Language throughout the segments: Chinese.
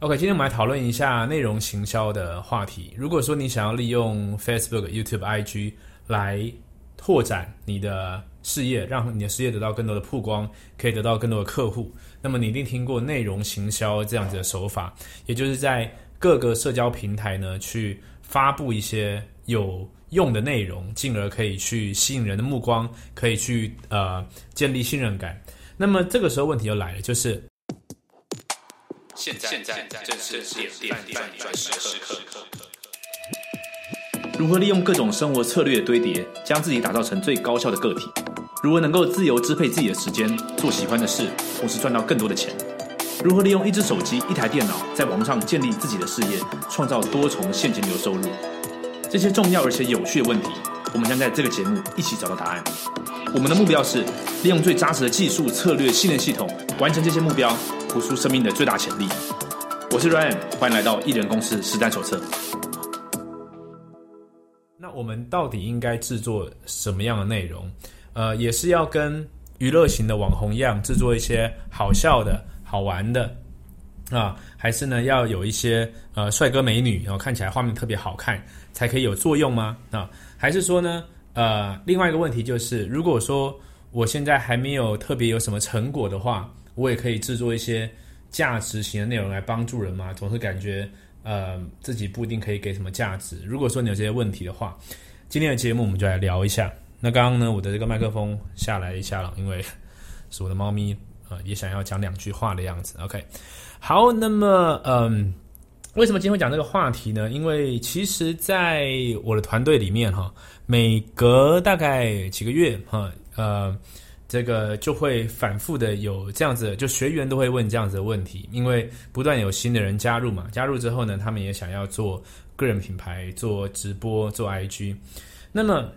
OK，今天我们来讨论一下内容行销的话题。如果说你想要利用 Facebook、YouTube、IG 来拓展你的事业，让你的事业得到更多的曝光，可以得到更多的客户，那么你一定听过内容行销这样子的手法，也就是在各个社交平台呢去发布一些有用的内容，进而可以去吸引人的目光，可以去呃建立信任感。那么这个时候问题就来了，就是。现在现在正是点点点转时刻。如何利用各种生活策略的堆叠，将自己打造成最高效的个体？如何能够自由支配自己的时间，做喜欢的事，同时赚到更多的钱？如何利用一只手机、一台电脑，在网上建立自己的事业，创造多重现金流收入？这些重要而且有趣的问题，我们将在这个节目一起找到答案。我们的目标是利用最扎实的技术、策略、信念系统，完成这些目标。活出生命的最大潜力。我是 Ryan，欢迎来到艺人公司实战手册。那我们到底应该制作什么样的内容？呃，也是要跟娱乐型的网红一样，制作一些好笑的、好玩的啊？还是呢，要有一些呃帅哥美女，然后看起来画面特别好看，才可以有作用吗？啊？还是说呢？呃，另外一个问题就是，如果说我现在还没有特别有什么成果的话。我也可以制作一些价值型的内容来帮助人嘛？总是感觉呃自己不一定可以给什么价值。如果说你有这些问题的话，今天的节目我们就来聊一下。那刚刚呢，我的这个麦克风下来一下了，因为是我的猫咪呃也想要讲两句话的样子。OK，好，那么嗯，为什么今天会讲这个话题呢？因为其实在我的团队里面哈，每隔大概几个月哈呃。这个就会反复的有这样子，就学员都会问这样子的问题，因为不断有新的人加入嘛，加入之后呢，他们也想要做个人品牌、做直播、做 IG。那么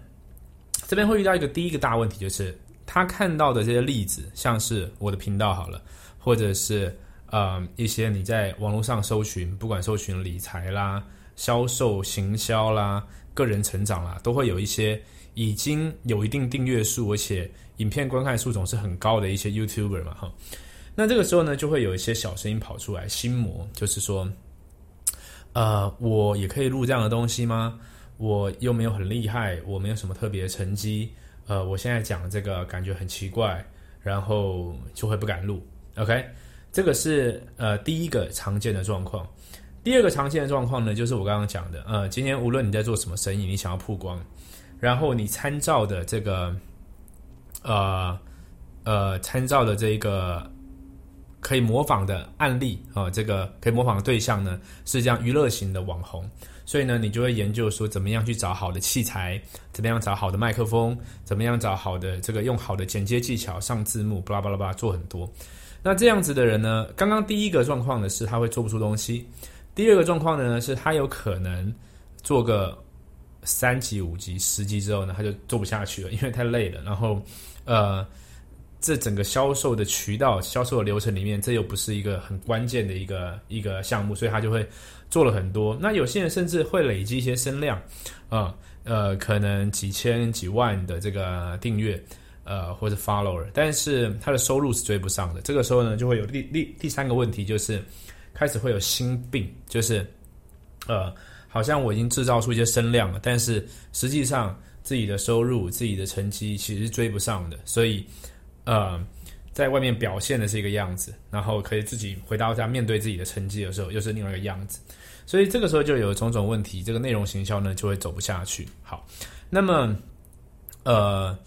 这边会遇到一个第一个大问题，就是他看到的这些例子，像是我的频道好了，或者是呃一些你在网络上搜寻，不管搜寻理财啦、销售、行销啦、个人成长啦，都会有一些已经有一定订阅数，而且影片观看数总是很高的一些 YouTuber 嘛，哈，那这个时候呢，就会有一些小声音跑出来，心魔就是说，呃，我也可以录这样的东西吗？我又没有很厉害，我没有什么特别的成绩，呃，我现在讲这个感觉很奇怪，然后就会不敢录。OK，这个是呃第一个常见的状况。第二个常见的状况呢，就是我刚刚讲的，呃，今天无论你在做什么生意，你想要曝光，然后你参照的这个。呃呃，参照的这个可以模仿的案例啊，这个可以模仿的对象呢是这样娱乐型的网红，所以呢，你就会研究说怎么样去找好的器材，怎么样找好的麦克风，怎么样找好的这个用好的剪接技巧上字幕，巴拉巴拉巴拉做很多。那这样子的人呢，刚刚第一个状况呢是他会做不出东西，第二个状况呢是他有可能做个三级、五级、十级之后呢，他就做不下去了，因为太累了，然后。呃，这整个销售的渠道、销售的流程里面，这又不是一个很关键的一个一个项目，所以他就会做了很多。那有些人甚至会累积一些声量，啊，呃，可能几千几万的这个订阅，呃，或者 follower，但是他的收入是追不上的。这个时候呢，就会有第第第三个问题，就是开始会有心病，就是呃，好像我已经制造出一些声量了，但是实际上。自己的收入、自己的成绩其实是追不上的，所以，呃，在外面表现的是一个样子，然后可以自己回到家面对自己的成绩的时候，又是另外一个样子，所以这个时候就有种种问题，这个内容行销呢就会走不下去。好，那么，呃，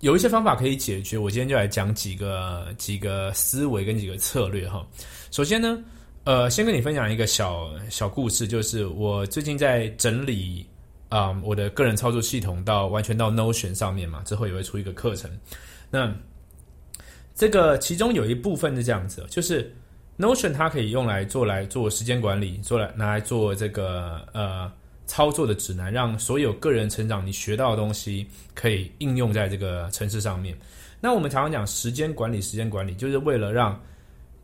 有一些方法可以解决，我今天就来讲几个几个思维跟几个策略哈。首先呢，呃，先跟你分享一个小小故事，就是我最近在整理。啊，我的个人操作系统到完全到 Notion 上面嘛，之后也会出一个课程。那这个其中有一部分是这样子，就是 Notion 它可以用来做来做时间管理，做来拿来做这个呃操作的指南，让所有个人成长你学到的东西可以应用在这个城市上面。那我们常常讲时间管理，时间管理就是为了让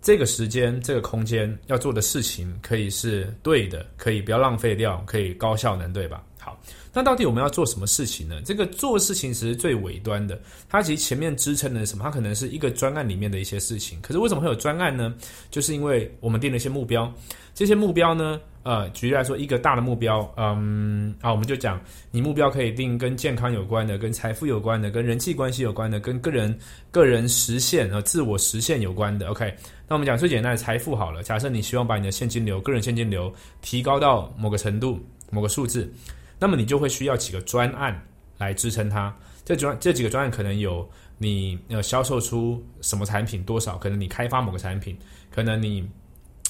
这个时间、这个空间要做的事情可以是对的，可以不要浪费掉，可以高效能，对吧？好，那到底我们要做什么事情呢？这个做事情其实最尾端的，它其实前面支撑的是什么？它可能是一个专案里面的一些事情。可是为什么会有专案呢？就是因为我们定了一些目标，这些目标呢，呃，举例来说，一个大的目标，嗯，啊，我们就讲，你目标可以定跟健康有关的，跟财富有关的，跟人际关系有关的，跟个人个人实现和自我实现有关的。OK，那我们讲最简单的财富好了，假设你希望把你的现金流、个人现金流提高到某个程度、某个数字。那么你就会需要几个专案来支撑它。这专这几个专案可能有你呃销售出什么产品多少，可能你开发某个产品，可能你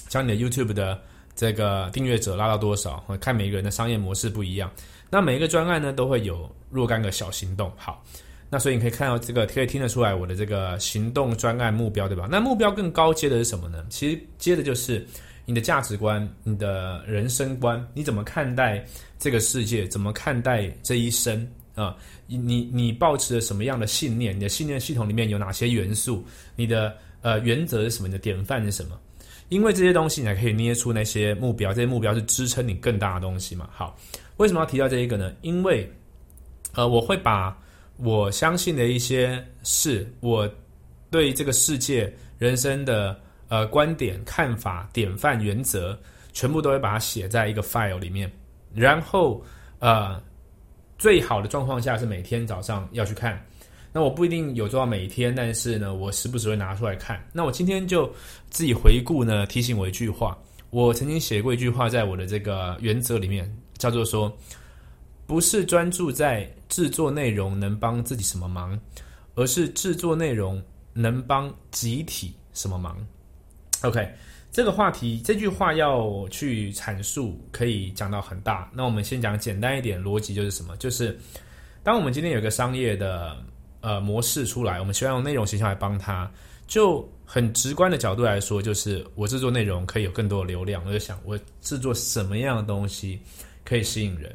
将你的 YouTube 的这个订阅者拉到多少，看每个人的商业模式不一样。那每一个专案呢都会有若干个小行动。好，那所以你可以看到这个可以听得出来我的这个行动专案目标对吧？那目标更高阶的是什么呢？其实接的就是。你的价值观、你的人生观，你怎么看待这个世界？怎么看待这一生啊？你你你抱持了什么样的信念？你的信念系统里面有哪些元素？你的呃原则是什么？你的典范是什么？因为这些东西，你才可以捏出那些目标。这些目标是支撑你更大的东西嘛？好，为什么要提到这一个呢？因为呃，我会把我相信的一些事，我对这个世界、人生的。呃，观点、看法、典范、原则，全部都会把它写在一个 file 里面。然后，呃，最好的状况下是每天早上要去看。那我不一定有做到每一天，但是呢，我时不时会拿出来看。那我今天就自己回顾呢，提醒我一句话。我曾经写过一句话，在我的这个原则里面，叫做说：不是专注在制作内容能帮自己什么忙，而是制作内容能帮集体什么忙。OK，这个话题这句话要去阐述，可以讲到很大。那我们先讲简单一点，逻辑就是什么？就是当我们今天有个商业的呃模式出来，我们希望用内容形象来帮他，就很直观的角度来说，就是我制作内容可以有更多的流量，我就想我制作什么样的东西可以吸引人。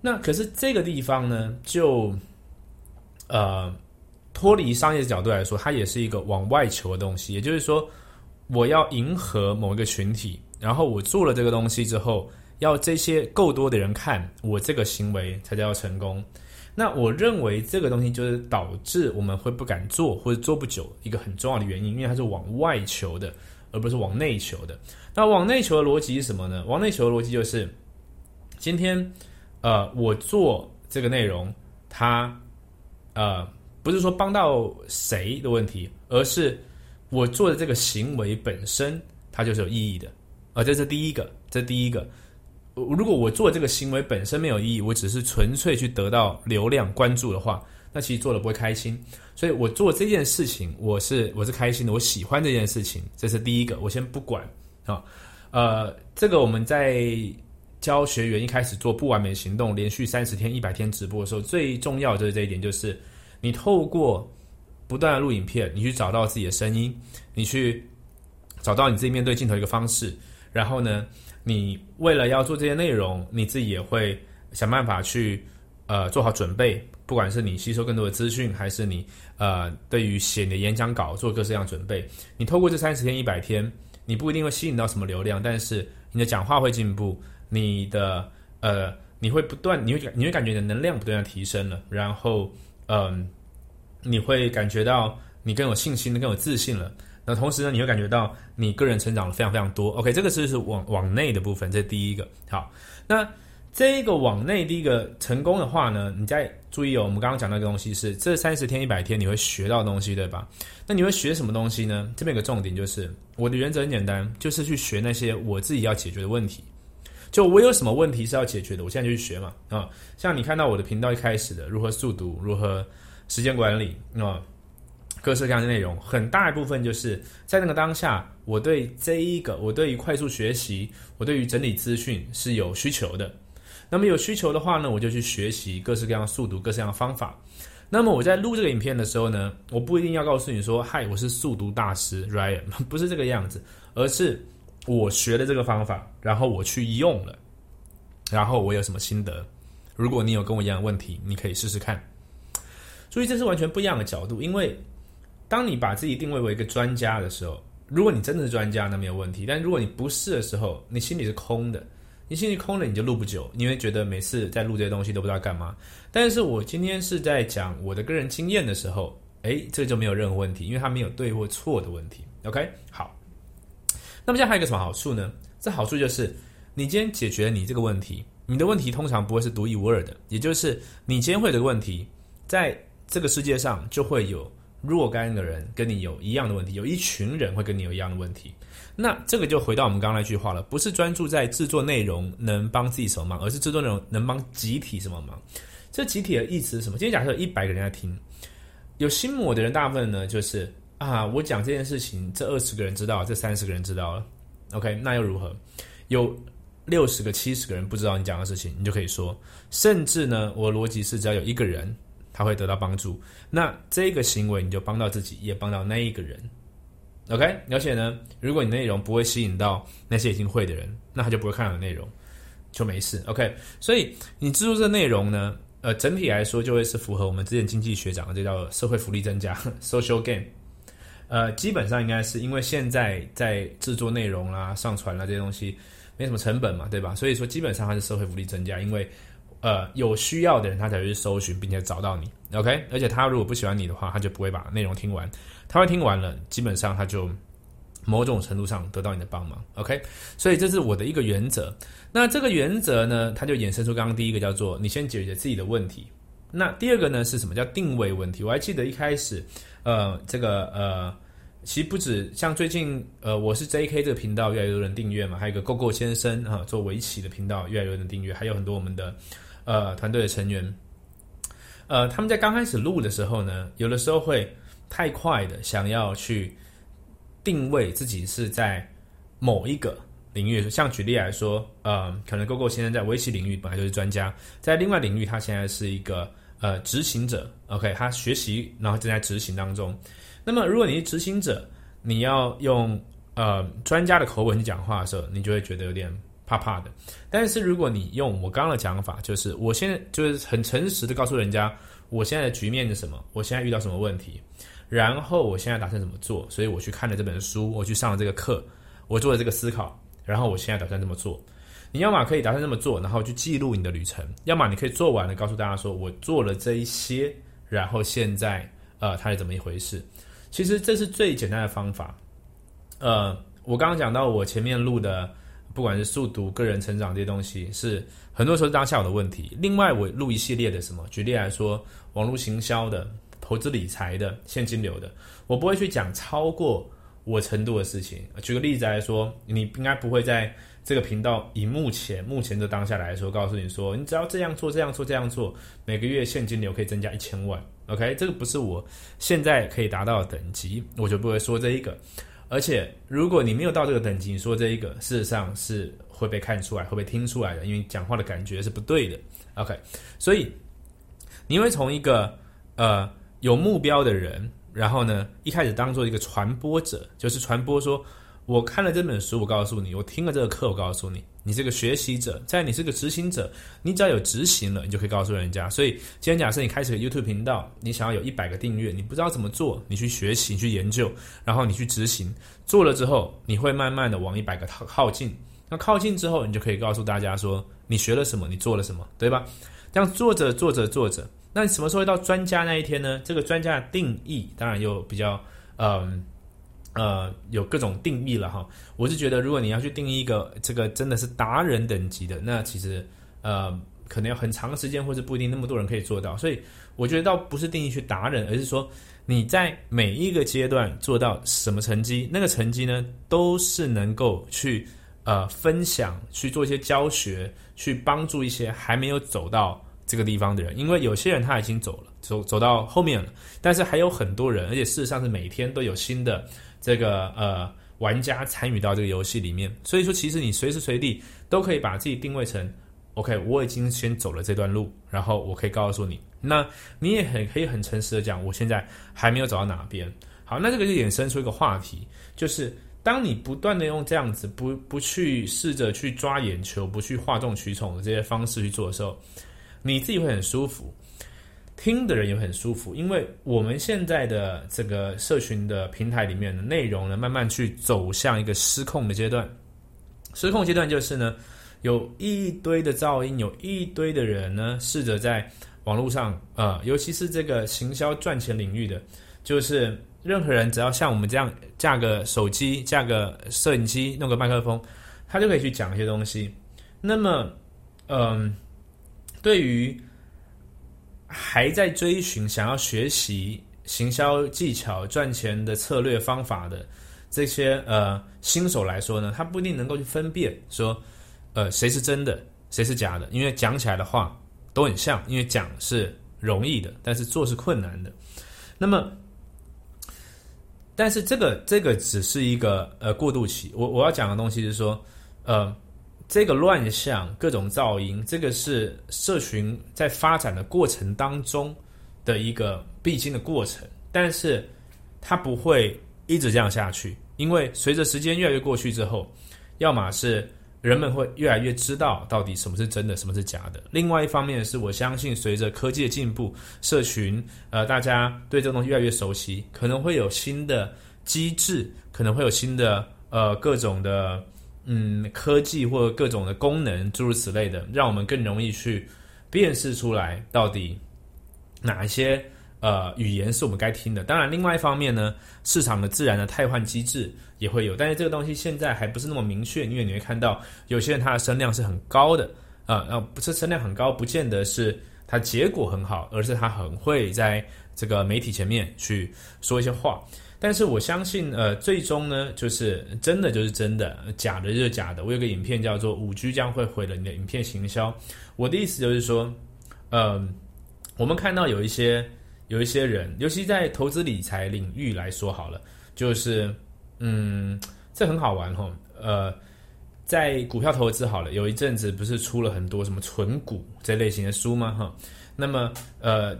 那可是这个地方呢，就呃脱离商业的角度来说，它也是一个往外求的东西，也就是说。我要迎合某一个群体，然后我做了这个东西之后，要这些够多的人看我这个行为才叫成功。那我认为这个东西就是导致我们会不敢做或者做不久一个很重要的原因，因为它是往外求的，而不是往内求的。那往内求的逻辑是什么呢？往内求的逻辑就是，今天呃，我做这个内容，它呃不是说帮到谁的问题，而是。我做的这个行为本身，它就是有意义的，啊，这是第一个，这是第一个。如果我做这个行为本身没有意义，我只是纯粹去得到流量关注的话，那其实做的不会开心。所以我做这件事情，我是我是开心的，我喜欢这件事情，这是第一个。我先不管啊，呃，这个我们在教学员一开始做不完美行动，连续三十天、一百天直播的时候，最重要就是这一点，就是你透过。不断的录影片，你去找到自己的声音，你去找到你自己面对镜头一个方式，然后呢，你为了要做这些内容，你自己也会想办法去呃做好准备，不管是你吸收更多的资讯，还是你呃对于写你的演讲稿做各式各样准备。你透过这三十天、一百天，你不一定会吸引到什么流量，但是你的讲话会进步，你的呃你会不断，你会你会感觉你的能量不断的提升了，然后嗯。你会感觉到你更有信心、更有自信了。那同时呢，你会感觉到你个人成长了非常非常多。OK，这个是是往往内的部分，这是第一个。好，那这一个往内第一个成功的话呢，你再注意哦，我们刚刚讲那个东西是这三十天、一百天你会学到东西，对吧？那你会学什么东西呢？这边有个重点就是，我的原则很简单，就是去学那些我自己要解决的问题。就我有什么问题是要解决的，我现在就去学嘛。啊，像你看到我的频道一开始的如何速读，如何。时间管理啊，各式各样的内容，很大一部分就是在那个当下，我对这一个，我对于快速学习，我对于整理资讯是有需求的。那么有需求的话呢，我就去学习各式各样的速读，各式各样的方法。那么我在录这个影片的时候呢，我不一定要告诉你说，嗨，我是速读大师，Ryan，不是这个样子，而是我学的这个方法，然后我去用了，然后我有什么心得？如果你有跟我一样的问题，你可以试试看。所以这是完全不一样的角度，因为当你把自己定位为一个专家的时候，如果你真的是专家，那没有问题；但如果你不是的时候，你心里是空的，你心里空了，你就录不久，你会觉得每次在录这些东西都不知道干嘛。但是我今天是在讲我的个人经验的时候，诶，这就没有任何问题，因为它没有对或错的问题。OK，好。那么现在还有一个什么好处呢？这好处就是你今天解决了你这个问题，你的问题通常不会是独一无二的，也就是你今天会有个问题，在这个世界上就会有若干的人跟你有一样的问题，有一群人会跟你有一样的问题。那这个就回到我们刚刚那句话了，不是专注在制作内容能帮自己什么忙，而是制作内容能帮集体什么忙。这集体的意思是什么？今天假设一百个人在听，有心魔的人，大部分呢就是啊，我讲这件事情，这二十个人知道，这三十个人知道了，OK，那又如何？有六十个、七十个人不知道你讲的事情，你就可以说，甚至呢，我逻辑是只要有一个人他会得到帮助，那这个行为你就帮到自己，也帮到那一个人。OK，而且呢，如果你内容不会吸引到那些已经会的人，那他就不会看到的内容，就没事。OK，所以你制作这内容呢，呃，整体来说就会是符合我们之前经济学讲的，这叫社会福利增加 （social gain）。呃，基本上应该是因为现在在制作内容啦、上传啦这些东西没什么成本嘛，对吧？所以说基本上它是社会福利增加，因为呃有需要的人他才会去搜寻并且找到你。OK，而且他如果不喜欢你的话，他就不会把内容听完。他会听完了，基本上他就某种程度上得到你的帮忙。OK，所以这是我的一个原则。那这个原则呢，它就衍生出刚刚第一个叫做你先解决自己的问题。那第二个呢是什么叫定位问题？我还记得一开始，呃，这个呃，其实不止像最近，呃，我是 J.K. 这个频道越来越多人订阅嘛，还有一个 GoGo 先生啊做围棋的频道越来越多人订阅，还有很多我们的呃团队的成员。呃，他们在刚开始录的时候呢，有的时候会太快的想要去定位自己是在某一个领域，像举例来说，呃，可能 GoGo 先生在围棋领域本来就是专家，在另外领域他现在是一个呃执行者，OK，他学习然后正在执行当中。那么如果你是执行者，你要用呃专家的口吻去讲话的时候，你就会觉得有点。怕怕的，但是如果你用我刚刚的讲法，就是我现在就是很诚实的告诉人家，我现在的局面是什么，我现在遇到什么问题，然后我现在打算怎么做，所以我去看了这本书，我去上了这个课，我做了这个思考，然后我现在打算这么做。你要么可以打算这么做，然后去记录你的旅程；要么你可以做完了，告诉大家说我做了这一些，然后现在呃它是怎么一回事。其实这是最简单的方法。呃，我刚刚讲到我前面录的。不管是速读、个人成长这些东西，是很多时候当下我的问题。另外，我录一系列的什么，举例来说，网络行销的、投资理财的、现金流的，我不会去讲超过我程度的事情。举个例子来说，你应该不会在这个频道以目前目前的当下来说，告诉你说，你只要这样做、这样做、这样做，每个月现金流可以增加一千万。OK，这个不是我现在可以达到的等级，我就不会说这一个。而且，如果你没有到这个等级，你说这一个，事实上是会被看出来、会被听出来的，因为讲话的感觉是不对的。OK，所以你会从一个呃有目标的人，然后呢，一开始当做一个传播者，就是传播说。我看了这本书，我告诉你；我听了这个课，我告诉你。你是个学习者，在你是个执行者，你只要有执行了，你就可以告诉人家。所以，今天假设你开始 YouTube 频道，你想要有一百个订阅，你不知道怎么做，你去学习，你去研究，然后你去执行，做了之后，你会慢慢的往一百个靠靠近。那靠近之后，你就可以告诉大家说，你学了什么，你做了什么，对吧？这样做着做着做着，那什么时候会到专家那一天呢？这个专家的定义，当然又比较嗯。呃有各种定义了哈。我是觉得，如果你要去定义一个这个真的是达人等级的，那其实呃，可能要很长时间，或者不一定那么多人可以做到。所以，我觉得倒不是定义去达人，而是说你在每一个阶段做到什么成绩，那个成绩呢，都是能够去呃分享，去做一些教学，去帮助一些还没有走到这个地方的人。因为有些人他已经走了，走走到后面了，但是还有很多人，而且事实上是每天都有新的。这个呃，玩家参与到这个游戏里面，所以说其实你随时随地都可以把自己定位成，OK，我已经先走了这段路，然后我可以告诉你，那你也很可以很诚实的讲，我现在还没有走到哪边。好，那这个就衍生出一个话题，就是当你不断的用这样子不不去试着去抓眼球，不去哗众取宠的这些方式去做的时候，你自己会很舒服。听的人也很舒服，因为我们现在的这个社群的平台里面的内容呢，慢慢去走向一个失控的阶段。失控阶段就是呢，有一堆的噪音，有一堆的人呢，试着在网络上，呃，尤其是这个行销赚钱领域的，就是任何人只要像我们这样架个手机、架个摄影机、弄个麦克风，他就可以去讲一些东西。那么，嗯，对于还在追寻、想要学习行销技巧、赚钱的策略方法的这些呃新手来说呢，他不一定能够去分辨说，呃，谁是真的，谁是假的，因为讲起来的话都很像，因为讲是容易的，但是做是困难的。那么，但是这个这个只是一个呃过渡期。我我要讲的东西是说，呃。这个乱象、各种噪音，这个是社群在发展的过程当中的一个必经的过程，但是它不会一直这样下去，因为随着时间越来越过去之后，要么是人们会越来越知道到底什么是真的，什么是假的；另外一方面是我相信随着科技的进步，社群呃大家对这东西越来越熟悉，可能会有新的机制，可能会有新的呃各种的。嗯，科技或各种的功能，诸如此类的，让我们更容易去辨识出来到底哪一些呃语言是我们该听的。当然，另外一方面呢，市场的自然的汰换机制也会有，但是这个东西现在还不是那么明确，因为你会看到有些人他的声量是很高的啊，啊，不是声量很高，不见得是他结果很好，而是他很会在这个媒体前面去说一些话。但是我相信，呃，最终呢，就是真的就是真的，假的就是假的。我有个影片叫做《五 G 将会毁了你的影片行销》，我的意思就是说，呃，我们看到有一些有一些人，尤其在投资理财领域来说好了，就是嗯，这很好玩哈。呃，在股票投资好了，有一阵子不是出了很多什么纯股这类型的书吗？哈，那么呃。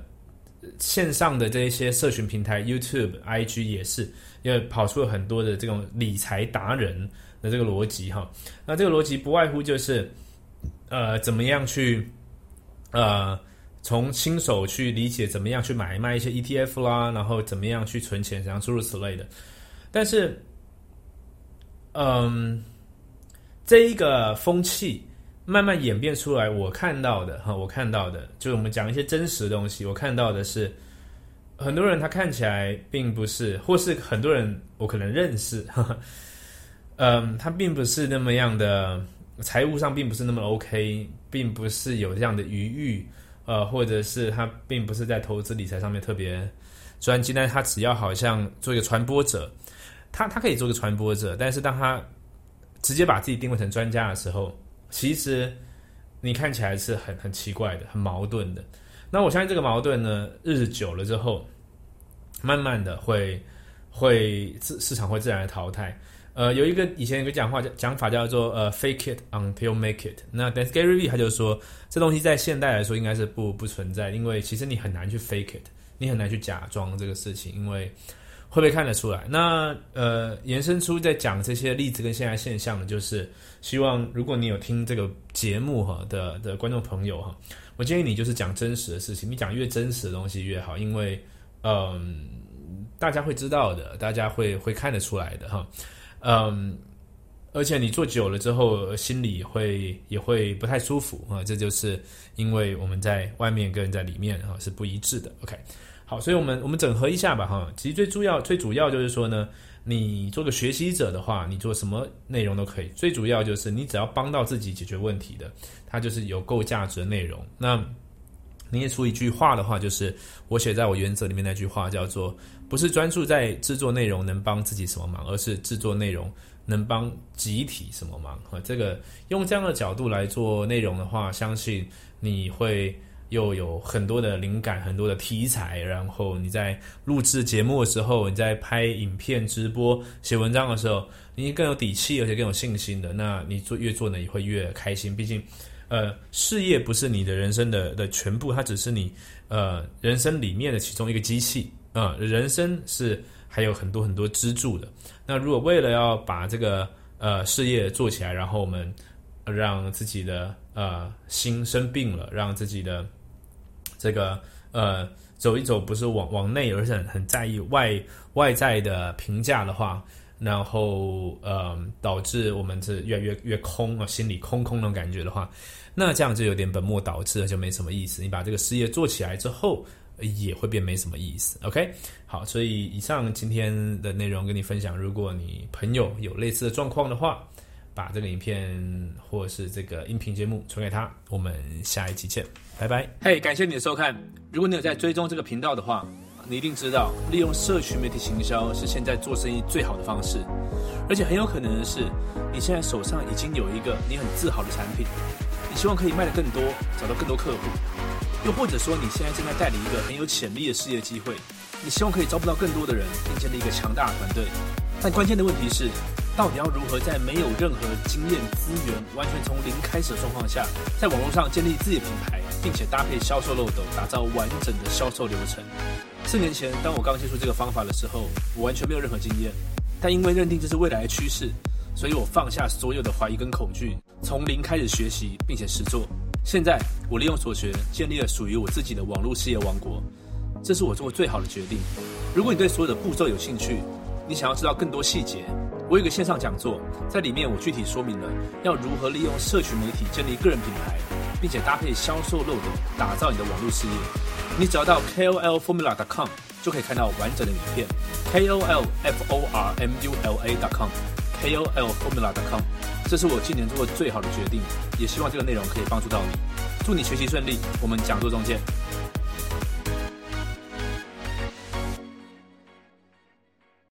线上的这一些社群平台，YouTube、IG 也是，因为跑出了很多的这种理财达人的这个逻辑哈。那这个逻辑不外乎就是，呃，怎么样去，呃，从新手去理解怎么样去买卖一些 ETF 啦，然后怎么样去存钱，这样诸如此类的。但是，嗯，这一个风气。慢慢演变出来，我看到的哈，我看到的，就是我们讲一些真实的东西。我看到的是，很多人他看起来并不是，或是很多人我可能认识，嗯，他并不是那么样的财务上并不是那么 OK，并不是有这样的余裕，呃，或者是他并不是在投资理财上面特别专精，但是他只要好像做一个传播者，他他可以做个传播者，但是当他直接把自己定位成专家的时候。其实你看起来是很很奇怪的，很矛盾的。那我相信这个矛盾呢，日子久了之后，慢慢的会会市市场会自然的淘汰。呃，有一个以前有个讲话讲讲法叫做呃 fake it until make it。那但是 Gary V 他就说，这东西在现代来说应该是不不存在，因为其实你很难去 fake it，你很难去假装这个事情，因为。会不会看得出来？那呃，延伸出在讲这些例子跟现在现象的，就是希望如果你有听这个节目哈的的观众朋友哈，我建议你就是讲真实的事情，你讲越真实的东西越好，因为嗯，大家会知道的，大家会会看得出来的哈，嗯，而且你做久了之后，心里会也会不太舒服啊，这就是因为我们在外面跟在里面啊是不一致的。OK。好，所以我们我们整合一下吧，哈，其实最主要最主要就是说呢，你做个学习者的话，你做什么内容都可以，最主要就是你只要帮到自己解决问题的，它就是有够价值的内容。那你也出一句话的话，就是我写在我原则里面那句话，叫做不是专注在制作内容能帮自己什么忙，而是制作内容能帮集体什么忙。哈，这个用这样的角度来做内容的话，相信你会。又有很多的灵感，很多的题材，然后你在录制节目的时候，你在拍影片、直播、写文章的时候，你更有底气，而且更有信心的。那你做越做呢，也会越开心。毕竟，呃，事业不是你的人生的的全部，它只是你呃人生里面的其中一个机器啊。人生是还有很多很多支柱的。那如果为了要把这个呃事业做起来，然后我们让自己的呃心生病了，让自己的这个呃，走一走不是往往内，而是很很在意外外在的评价的话，然后呃导致我们是越来越越空啊，心里空空那种感觉的话，那这样就有点本末倒置了，就没什么意思。你把这个事业做起来之后，也会变没什么意思。OK，好，所以以上今天的内容跟你分享，如果你朋友有类似的状况的话。把这个影片或是这个音频节目传给他，我们下一期见，拜拜。嘿，感谢你的收看。如果你有在追踪这个频道的话，你一定知道，利用社群媒体行销是现在做生意最好的方式。而且很有可能的是，你现在手上已经有一个你很自豪的产品，你希望可以卖得更多，找到更多客户。又或者说，你现在正在代理一个很有潜力的事业机会，你希望可以招不到更多的人，并建立一个强大的团队。但关键的问题是。到底要如何在没有任何经验资源、完全从零开始的状况下，在网络上建立自己的品牌，并且搭配销售漏斗，打造完整的销售流程？四年前，当我刚接触这个方法的时候，我完全没有任何经验。但因为认定这是未来的趋势，所以我放下所有的怀疑跟恐惧，从零开始学习，并且实做。现在，我利用所学，建立了属于我自己的网络事业王国。这是我做过最好的决定。如果你对所有的步骤有兴趣，你想要知道更多细节？我有个线上讲座，在里面我具体说明了要如何利用社群媒体建立个人品牌，并且搭配销售漏斗打造你的网络事业。你只要到 KOLFormula.com 就可以看到完整的影片。KOLFormula.com，KOLFormula.com，这是我今年做过最好的决定，也希望这个内容可以帮助到你。祝你学习顺利，我们讲座中见。